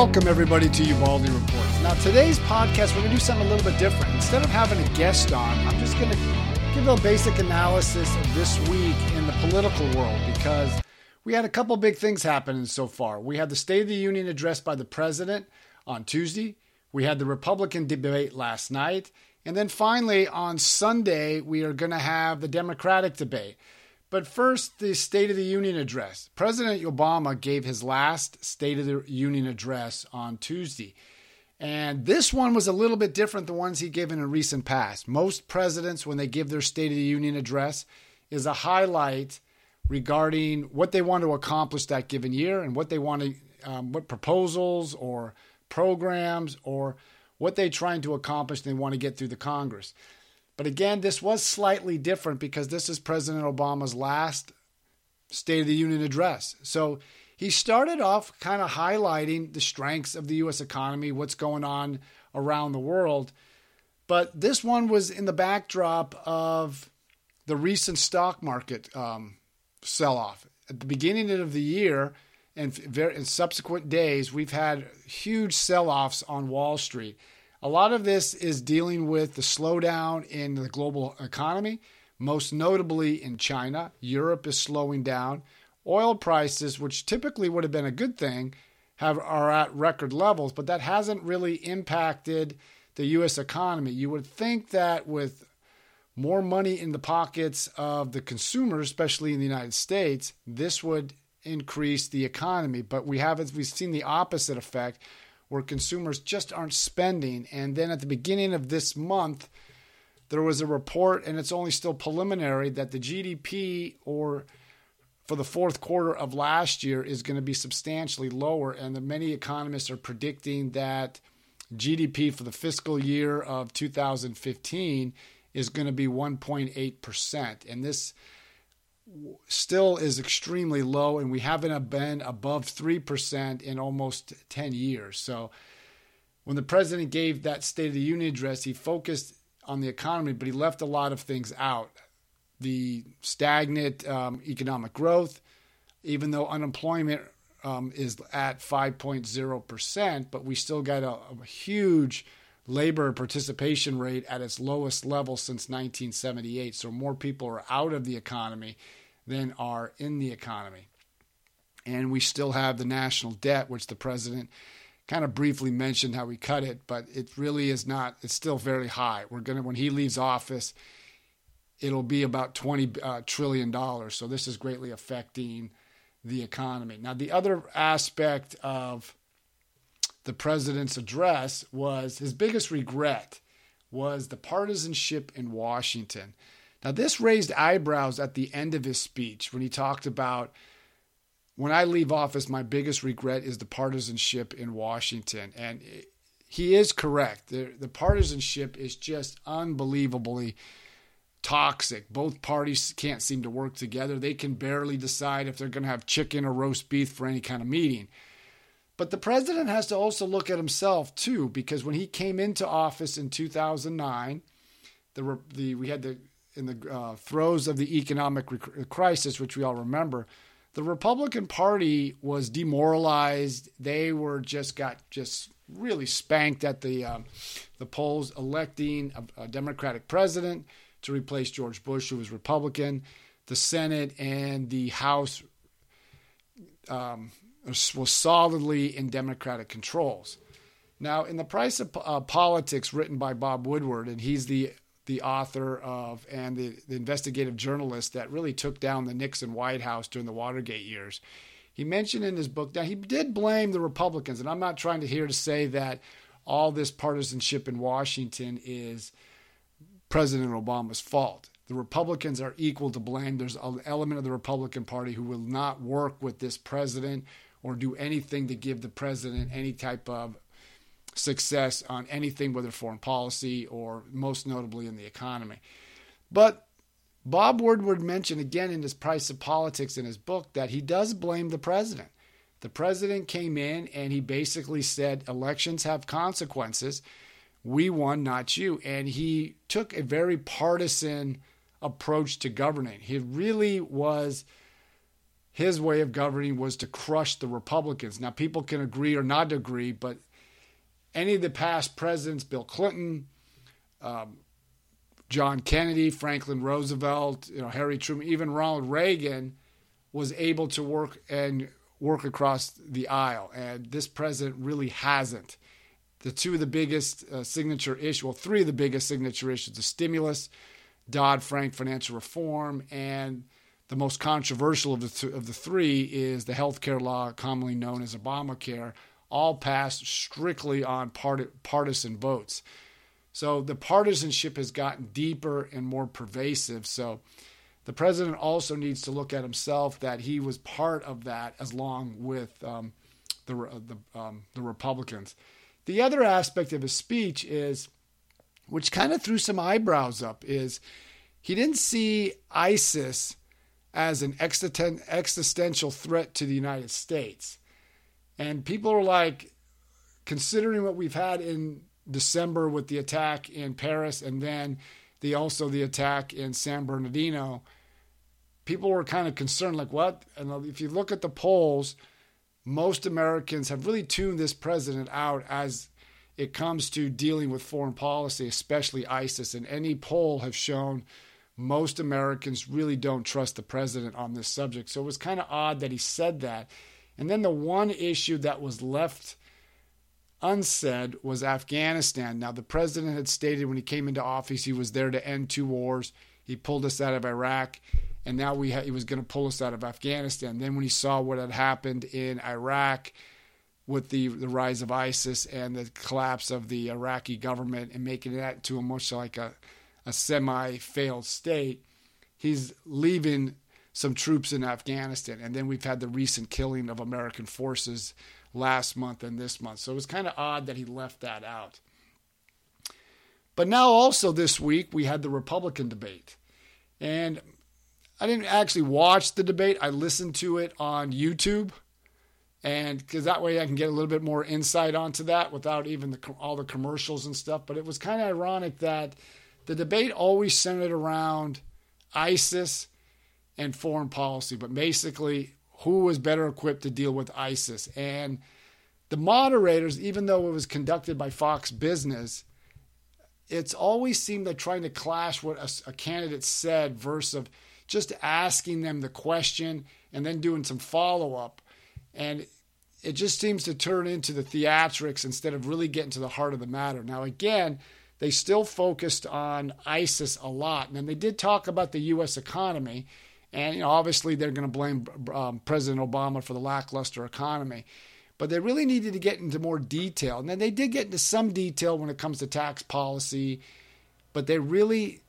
Welcome, everybody, to Ubaldi Reports. Now, today's podcast, we're going to do something a little bit different. Instead of having a guest on, I'm just going to give a basic analysis of this week in the political world because we had a couple big things happening so far. We had the State of the Union address by the president on Tuesday, we had the Republican debate last night, and then finally on Sunday, we are going to have the Democratic debate. But first, the State of the Union address. President Obama gave his last State of the Union address on Tuesday. And this one was a little bit different than ones he given in recent past. Most presidents, when they give their State of the Union address, is a highlight regarding what they want to accomplish that given year and what they want to, um, what proposals or programs or what they're trying to accomplish they want to get through the Congress. But again, this was slightly different because this is President Obama's last State of the Union address. So he started off kind of highlighting the strengths of the U.S. economy, what's going on around the world. But this one was in the backdrop of the recent stock market um, sell off. At the beginning of the year and in subsequent days, we've had huge sell offs on Wall Street. A lot of this is dealing with the slowdown in the global economy, most notably in China. Europe is slowing down. Oil prices, which typically would have been a good thing, have are at record levels, but that hasn't really impacted the US economy. You would think that with more money in the pockets of the consumers, especially in the United States, this would increase the economy, but we haven't we've seen the opposite effect where consumers just aren't spending. And then at the beginning of this month, there was a report, and it's only still preliminary, that the GDP or for the fourth quarter of last year is going to be substantially lower. And the many economists are predicting that GDP for the fiscal year of 2015 is going to be 1.8%. And this still is extremely low, and we haven't been above 3% in almost 10 years. So when the president gave that State of the Union address, he focused on the economy, but he left a lot of things out. The stagnant um, economic growth, even though unemployment um, is at 5.0%, but we still got a, a huge labor participation rate at its lowest level since 1978. So more people are out of the economy than are in the economy. And we still have the national debt, which the president kind of briefly mentioned how we cut it, but it really is not, it's still very high. We're going to, when he leaves office, it'll be about 20 uh, trillion dollars. So this is greatly affecting the economy. Now, the other aspect of the president's address was his biggest regret was the partisanship in Washington. Now, this raised eyebrows at the end of his speech when he talked about when I leave office, my biggest regret is the partisanship in Washington. And he is correct. The, the partisanship is just unbelievably toxic. Both parties can't seem to work together. They can barely decide if they're going to have chicken or roast beef for any kind of meeting. But the president has to also look at himself too, because when he came into office in 2009, the, the we had the in the uh, throes of the economic rec- crisis, which we all remember, the Republican Party was demoralized. They were just got just really spanked at the um, the polls, electing a, a, Democratic president to replace George Bush, who was Republican. The Senate and the House um, was solidly in Democratic controls. Now, in the Price of uh, Politics, written by Bob Woodward, and he's the the author of and the, the investigative journalist that really took down the Nixon White House during the Watergate years. He mentioned in his book that he did blame the Republicans, and I'm not trying to here to say that all this partisanship in Washington is President Obama's fault. The Republicans are equal to blame. There's an element of the Republican Party who will not work with this president or do anything to give the president any type of success on anything, whether foreign policy or most notably in the economy. But Bob Woodward mentioned again in his Price of Politics in his book that he does blame the president. The president came in and he basically said elections have consequences. We won, not you. And he took a very partisan approach to governing. He really was his way of governing was to crush the Republicans. Now, people can agree or not agree, but any of the past presidents, Bill Clinton, um, John Kennedy, Franklin Roosevelt, you know, Harry Truman, even Ronald Reagan was able to work and work across the aisle. And this president really hasn't. The two of the biggest uh, signature issues, well, three of the biggest signature issues, the stimulus, Dodd Frank financial reform, and the most controversial of the, th- of the three is the health care law, commonly known as Obamacare, all passed strictly on part- partisan votes. So the partisanship has gotten deeper and more pervasive. So the president also needs to look at himself that he was part of that, as long with um, the the, um, the Republicans. The other aspect of his speech is, which kind of threw some eyebrows up, is he didn't see ISIS as an existential threat to the United States. And people are like, considering what we've had in December with the attack in Paris and then the also the attack in San Bernardino, people were kind of concerned, like what? And if you look at the polls, most Americans have really tuned this president out as it comes to dealing with foreign policy, especially ISIS. And any poll have shown most Americans really don't trust the president on this subject. So it was kind of odd that he said that. And then the one issue that was left unsaid was Afghanistan. Now, the president had stated when he came into office he was there to end two wars. He pulled us out of Iraq, and now we ha- he was going to pull us out of Afghanistan. Then, when he saw what had happened in Iraq with the, the rise of ISIS and the collapse of the Iraqi government and making that to a much like a, a semi failed state, he's leaving some troops in Afghanistan. And then we've had the recent killing of American forces last month and this month. So it was kind of odd that he left that out. But now, also this week, we had the Republican debate. And I didn't actually watch the debate, I listened to it on YouTube. And because that way I can get a little bit more insight onto that without even the, all the commercials and stuff. But it was kind of ironic that the debate always centered around ISIS and foreign policy, but basically who was better equipped to deal with ISIS. And the moderators, even though it was conducted by Fox Business, it's always seemed like trying to clash what a, a candidate said versus just asking them the question and then doing some follow up. And it just seems to turn into the theatrics instead of really getting to the heart of the matter. Now, again, they still focused on ISIS a lot. And they did talk about the U.S. economy and you know, obviously, they're going to blame um, President Obama for the lackluster economy. But they really needed to get into more detail. And then they did get into some detail when it comes to tax policy, but they really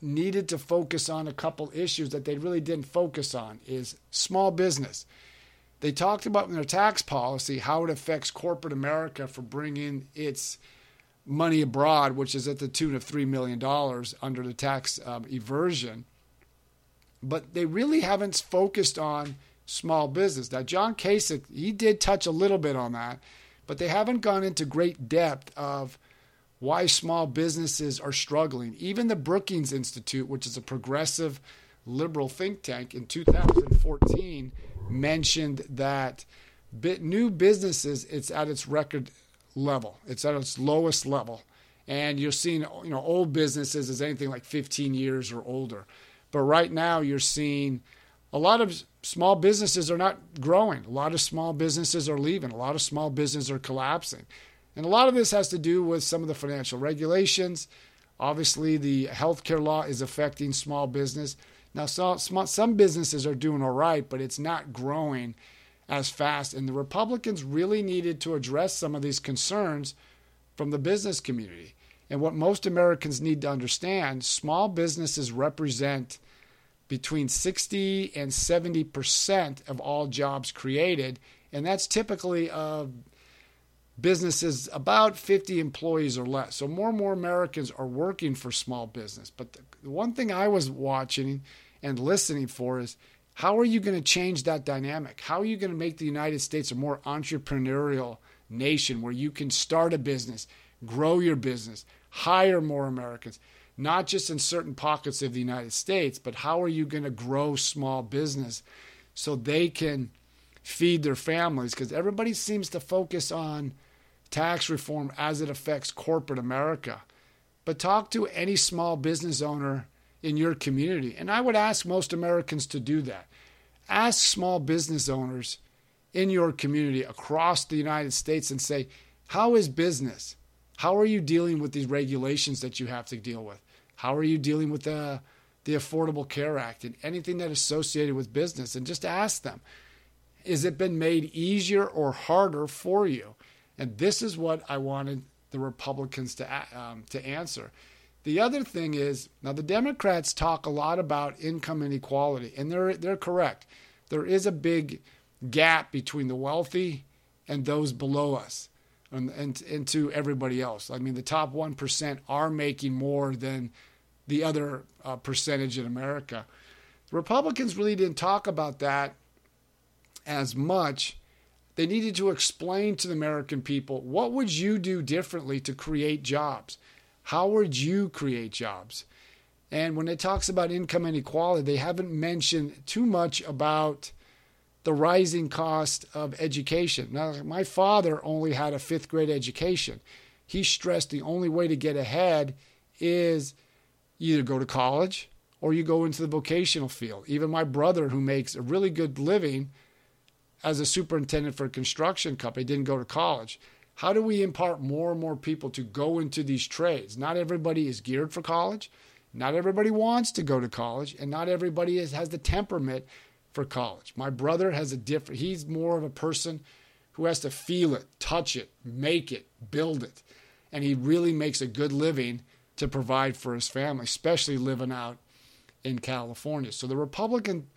needed to focus on a couple issues that they really didn't focus on is small business. They talked about in their tax policy how it affects corporate America for bringing its money abroad, which is at the tune of $3 million under the tax um, eversion but they really haven't focused on small business. Now, John Kasich, he did touch a little bit on that, but they haven't gone into great depth of why small businesses are struggling. Even the Brookings Institute, which is a progressive liberal think tank, in 2014 mentioned that new businesses, it's at its record level. It's at its lowest level. And you're seeing, you know, old businesses as anything like 15 years or older. But right now, you're seeing a lot of small businesses are not growing. A lot of small businesses are leaving. A lot of small businesses are collapsing. And a lot of this has to do with some of the financial regulations. Obviously, the healthcare law is affecting small business. Now, so, some businesses are doing all right, but it's not growing as fast. And the Republicans really needed to address some of these concerns from the business community. And what most Americans need to understand small businesses represent between 60 and 70% of all jobs created. And that's typically of businesses about 50 employees or less. So more and more Americans are working for small business. But the one thing I was watching and listening for is how are you going to change that dynamic? How are you going to make the United States a more entrepreneurial nation where you can start a business, grow your business, hire more Americans, not just in certain pockets of the United States, but how are you going to grow small business so they can feed their families because everybody seems to focus on tax reform as it affects corporate America. But talk to any small business owner in your community. And I would ask most Americans to do that. Ask small business owners in your community across the United States and say, How is business? How are you dealing with these regulations that you have to deal with? How are you dealing with the, the Affordable Care Act and anything that is associated with business? And just ask them is it been made easier or harder for you? And this is what I wanted the Republicans to um, to answer. The other thing is now the Democrats talk a lot about income inequality, and they're they're correct. There is a big gap between the wealthy and those below us, and and, and to everybody else. I mean, the top one percent are making more than the other uh, percentage in America. The Republicans really didn't talk about that as much. They needed to explain to the American people what would you do differently to create jobs? How would you create jobs? And when it talks about income inequality, they haven't mentioned too much about the rising cost of education. Now, my father only had a fifth grade education. He stressed the only way to get ahead is either go to college or you go into the vocational field. Even my brother, who makes a really good living, as a superintendent for a construction company, didn't go to college. How do we impart more and more people to go into these trades? Not everybody is geared for college. Not everybody wants to go to college, and not everybody is, has the temperament for college. My brother has a different, he's more of a person who has to feel it, touch it, make it, build it. And he really makes a good living to provide for his family, especially living out in California. So the Republican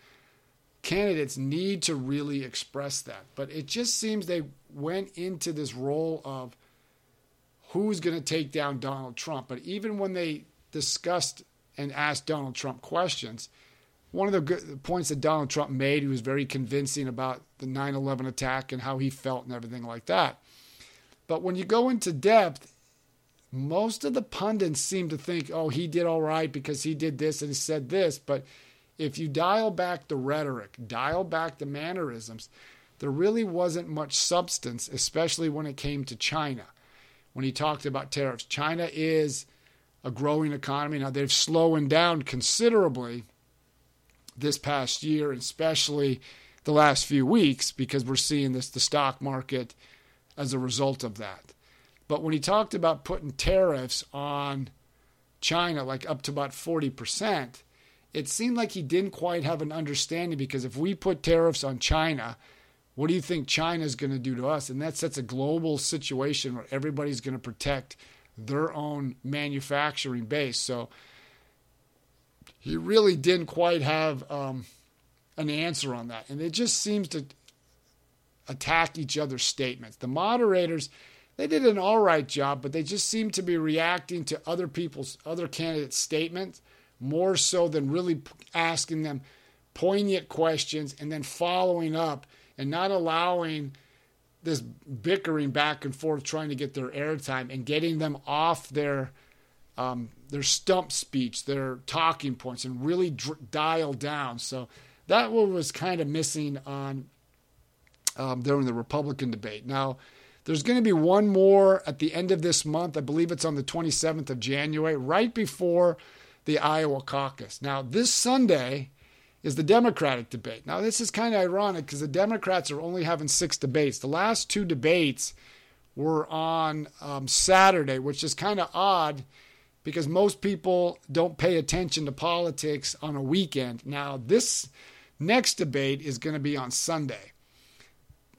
candidates need to really express that. But it just seems they went into this role of who's going to take down Donald Trump. But even when they discussed and asked Donald Trump questions, one of the good points that Donald Trump made, he was very convincing about the 9 11 attack and how he felt and everything like that. But when you go into depth, most of the pundits seem to think, oh, he did all right because he did this and he said this. But if you dial back the rhetoric, dial back the mannerisms, there really wasn't much substance, especially when it came to China. When he talked about tariffs, China is a growing economy. Now, they've slowing down considerably this past year, especially the last few weeks, because we're seeing this the stock market as a result of that. But when he talked about putting tariffs on China, like up to about 40%, it seemed like he didn't quite have an understanding because if we put tariffs on China, what do you think China is going to do to us? And that sets a global situation where everybody's going to protect their own manufacturing base. So he really didn't quite have um, an answer on that. And it just seems to attack each other's statements. The moderators, they did an all right job, but they just seem to be reacting to other people's, other candidates' statements more so than really asking them poignant questions and then following up and not allowing this bickering back and forth trying to get their airtime and getting them off their um, their stump speech, their talking points, and really dr- dial down. So that one was kind of missing on um, during the Republican debate. Now, there's going to be one more at the end of this month. I believe it's on the 27th of January, right before the Iowa caucus. Now, this Sunday is the Democratic debate. Now, this is kind of ironic because the Democrats are only having six debates. The last two debates were on um, Saturday, which is kind of odd because most people don't pay attention to politics on a weekend. Now, this next debate is going to be on Sunday,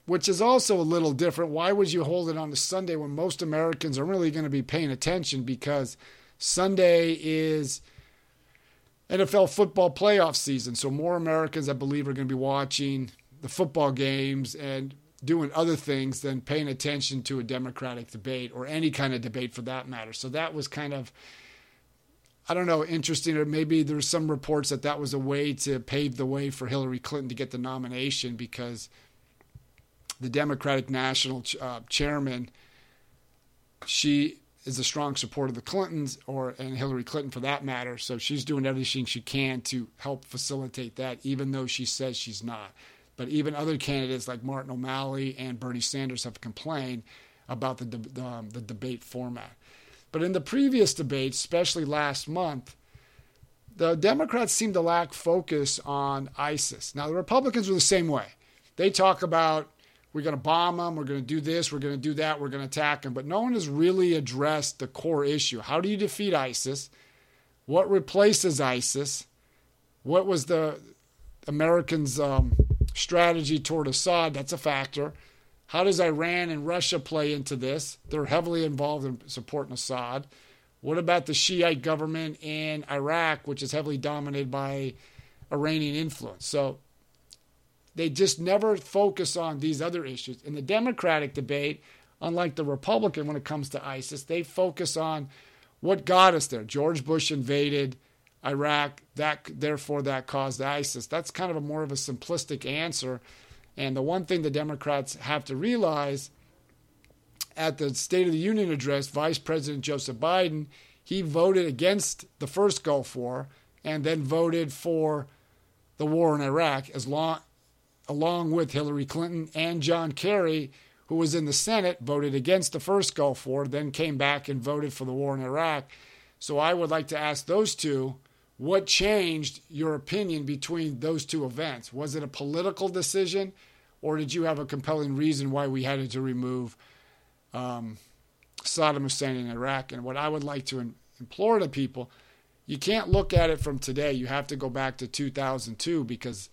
which is also a little different. Why would you hold it on a Sunday when most Americans are really going to be paying attention? Because Sunday is NFL football playoff season. So more Americans, I believe, are going to be watching the football games and doing other things than paying attention to a Democratic debate or any kind of debate for that matter. So that was kind of, I don't know, interesting. Or maybe there's some reports that that was a way to pave the way for Hillary Clinton to get the nomination because the Democratic National uh, Chairman, she is a strong supporter of the Clintons or and Hillary Clinton for that matter. So she's doing everything she can to help facilitate that, even though she says she's not. But even other candidates like Martin O'Malley and Bernie Sanders have complained about the the, um, the debate format. But in the previous debates, especially last month, the Democrats seem to lack focus on ISIS. Now the Republicans are the same way. They talk about we're going to bomb them, we're going to do this, we're going to do that, we're going to attack them. But no one has really addressed the core issue. How do you defeat ISIS? What replaces ISIS? What was the Americans' um, strategy toward Assad? That's a factor. How does Iran and Russia play into this? They're heavily involved in supporting Assad. What about the Shiite government in Iraq, which is heavily dominated by Iranian influence? So they just never focus on these other issues. In the Democratic debate, unlike the Republican when it comes to ISIS, they focus on what got us there. George Bush invaded Iraq, that therefore that caused ISIS. That's kind of a more of a simplistic answer. And the one thing the Democrats have to realize at the State of the Union address, Vice President Joseph Biden, he voted against the first Gulf War and then voted for the war in Iraq as long along with Hillary Clinton and John Kerry, who was in the Senate, voted against the first Gulf War, then came back and voted for the war in Iraq. So I would like to ask those two what changed your opinion between those two events? Was it a political decision, or did you have a compelling reason why we had to remove um, Saddam Hussein in Iraq? And what I would like to implore to people, you can't look at it from today. You have to go back to 2002 because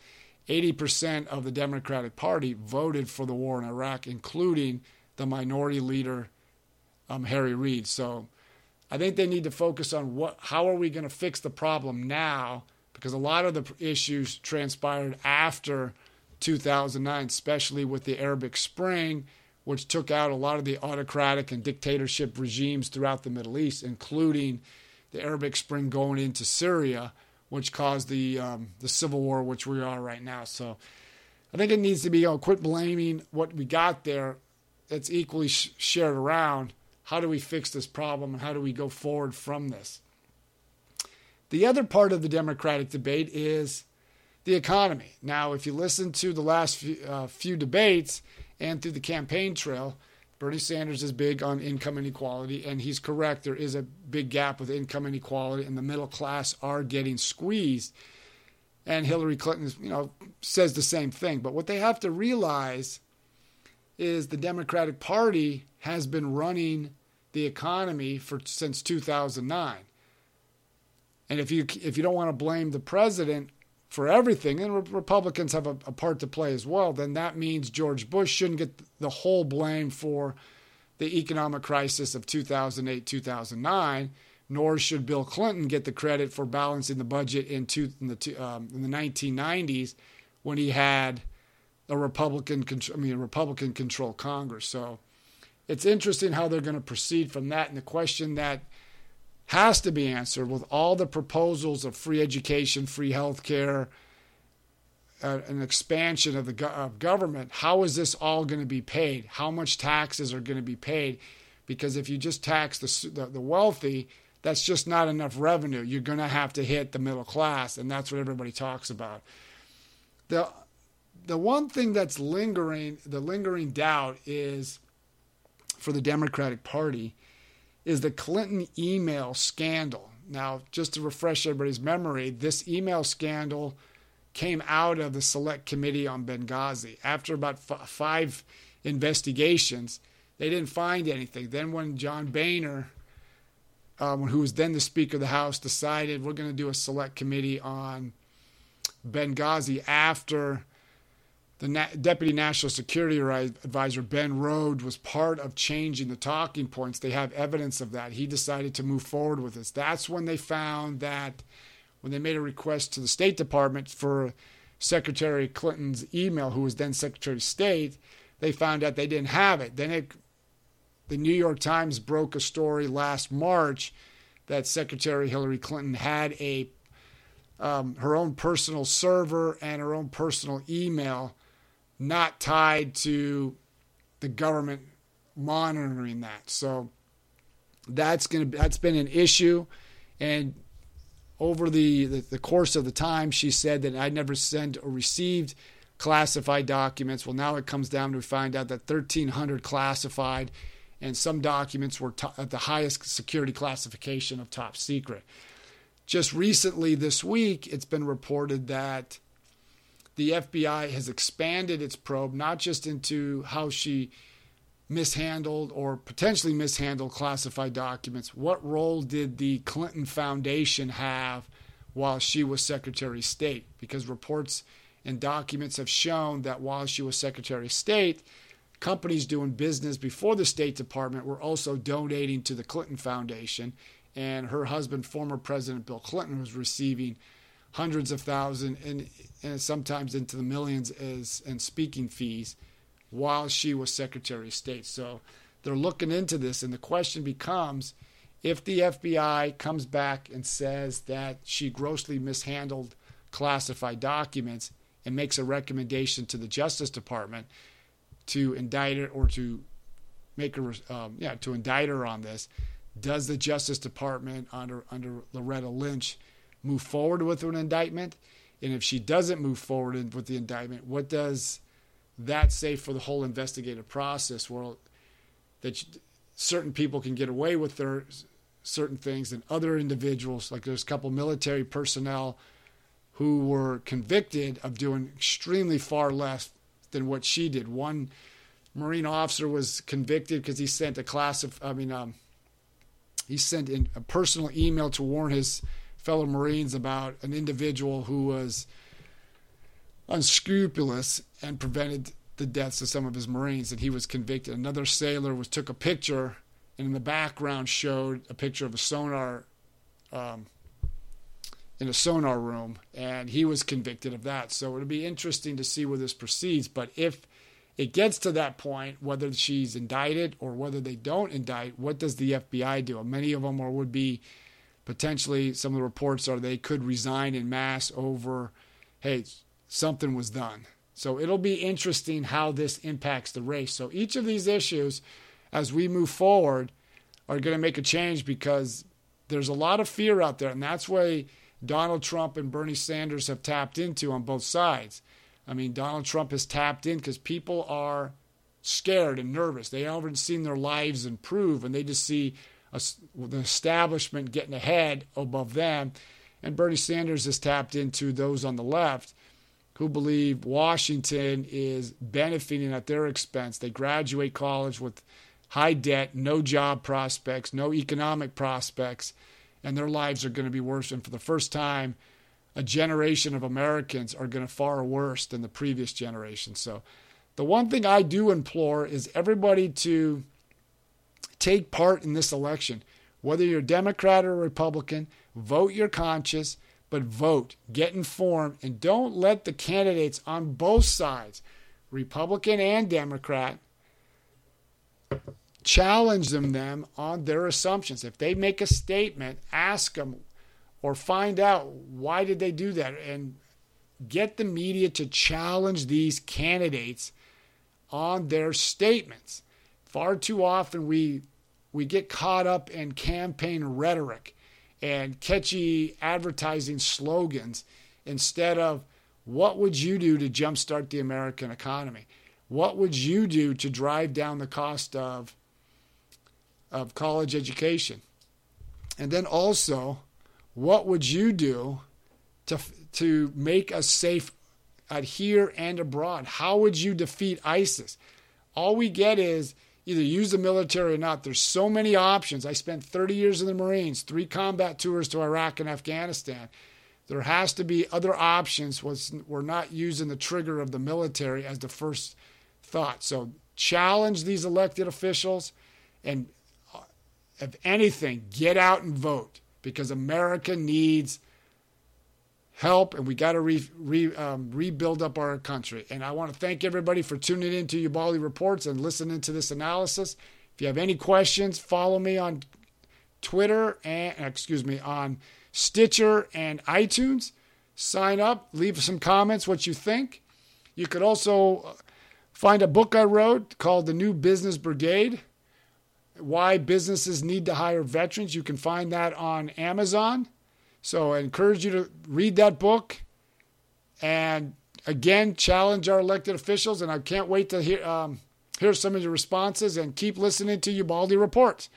80% of the Democratic Party voted for the war in Iraq, including the minority leader, um, Harry Reid. So I think they need to focus on what, how are we going to fix the problem now? Because a lot of the issues transpired after 2009, especially with the Arabic Spring, which took out a lot of the autocratic and dictatorship regimes throughout the Middle East, including the Arabic Spring going into Syria which caused the um, the civil war, which we are right now. So I think it needs to be, you know, quit blaming what we got there. It's equally sh- shared around. How do we fix this problem, and how do we go forward from this? The other part of the Democratic debate is the economy. Now, if you listen to the last few, uh, few debates and through the campaign trail, Bernie Sanders is big on income inequality, and he's correct. There is a big gap with income inequality, and the middle class are getting squeezed. And Hillary Clinton, you know, says the same thing. But what they have to realize is the Democratic Party has been running the economy for since 2009. And if you if you don't want to blame the president for everything, and Republicans have a, a, part to play as well, then that means George Bush shouldn't get the whole blame for the economic crisis of 2008 2009, nor should Bill Clinton get the credit for balancing the budget in, two, in the, um, in the 1990s when he had a Republican, I mean, a Republican controlled Congress. So it's interesting how they're going to proceed from that. And the question that has to be answered with all the proposals of free education, free health care, uh, an expansion of the go- of government. How is this all going to be paid? How much taxes are going to be paid? Because if you just tax the, the, the wealthy, that's just not enough revenue. You're going to have to hit the middle class, and that's what everybody talks about. The the one thing that's lingering, the lingering doubt is for the Democratic Party is the Clinton email scandal. Now, just to refresh everybody's memory, this email scandal came out of the Select Committee on Benghazi. After about f- five investigations, they didn't find anything. Then, when John Boehner, um, who was then the Speaker of the House, decided we're going to do a Select Committee on Benghazi after the Na- Deputy National Security Advisor Ben Rhodes was part of changing the talking points. They have evidence of that. He decided to move forward with this. That's when they found that when they made a request to the State Department for Secretary Clinton's email, who was then Secretary of State, they found out they didn't have it. Then it, the New York Times broke a story last March that Secretary Hillary Clinton had a um, her own personal server and her own personal email not tied to the government monitoring that. So that's going to that's been an issue, and over the, the, the course of the time, she said that I never sent or received classified documents. Well, now it comes down to find out that 1,300 classified, and some documents were at the highest security classification of top secret. Just recently, this week, it's been reported that the FBI has expanded its probe not just into how she mishandled or potentially mishandled classified documents. What role did the Clinton Foundation have while she was Secretary of State? Because reports and documents have shown that while she was Secretary of State, companies doing business before the State Department were also donating to the Clinton Foundation. And her husband, former President Bill Clinton, was receiving hundreds of thousands and, and sometimes into the millions as and speaking fees while she was Secretary of State. So they're looking into this, and the question becomes if the FBI comes back and says that she grossly mishandled classified documents and makes a recommendation to the Justice Department to indict her or to make her, um, yeah, to indict her on this, does the Justice Department under under Loretta Lynch move forward with an indictment? And if she doesn't move forward with the indictment, what does that say for the whole investigative process where that certain people can get away with their certain things and other individuals like there's a couple military personnel who were convicted of doing extremely far less than what she did one marine officer was convicted because he sent a class of i mean um, he sent in a personal email to warn his fellow marines about an individual who was unscrupulous and prevented the deaths of some of his Marines, and he was convicted. Another sailor was took a picture, and in the background showed a picture of a sonar, um, in a sonar room, and he was convicted of that. So it'll be interesting to see where this proceeds. But if it gets to that point, whether she's indicted or whether they don't indict, what does the FBI do? Many of them are, would be potentially. Some of the reports are they could resign in mass over, hey, something was done. So it'll be interesting how this impacts the race. So each of these issues, as we move forward, are going to make a change because there's a lot of fear out there. And that's why Donald Trump and Bernie Sanders have tapped into on both sides. I mean, Donald Trump has tapped in because people are scared and nervous. They haven't seen their lives improve, and they just see the establishment getting ahead above them. And Bernie Sanders has tapped into those on the left who believe Washington is benefiting at their expense. They graduate college with high debt, no job prospects, no economic prospects, and their lives are going to be worse. And for the first time, a generation of Americans are going to far worse than the previous generation. So, the one thing I do implore is everybody to take part in this election, whether you're Democrat or Republican, vote your conscience but vote, get informed, and don't let the candidates on both sides, Republican and Democrat, challenge them them on their assumptions. If they make a statement, ask them or find out why did they do that and get the media to challenge these candidates on their statements. Far too often we we get caught up in campaign rhetoric and catchy advertising slogans instead of what would you do to jumpstart the American economy? What would you do to drive down the cost of, of college education? And then also, what would you do to, to make us safe at here and abroad? How would you defeat ISIS? All we get is either use the military or not. There's so many options. I spent 30 years in the Marines, three combat tours to Iraq and Afghanistan. There has to be other options. We're not using the trigger of the military as the first thought. So challenge these elected officials and, uh, if anything, get out and vote because America needs help, and we got to re, re, um, rebuild up our country. And I want to thank everybody for tuning in to Ubaldi Reports and listening to this analysis. If you have any questions, follow me on Twitter and excuse me on Stitcher and iTunes. Sign up, leave some comments what you think. You could also uh, find a book I wrote called The New Business Brigade. Why Businesses Need to Hire Veterans. You can find that on Amazon. So I encourage you to read that book and again challenge our elected officials. And I can't wait to hear, um, hear some of your responses and keep listening to Ubaldi Reports.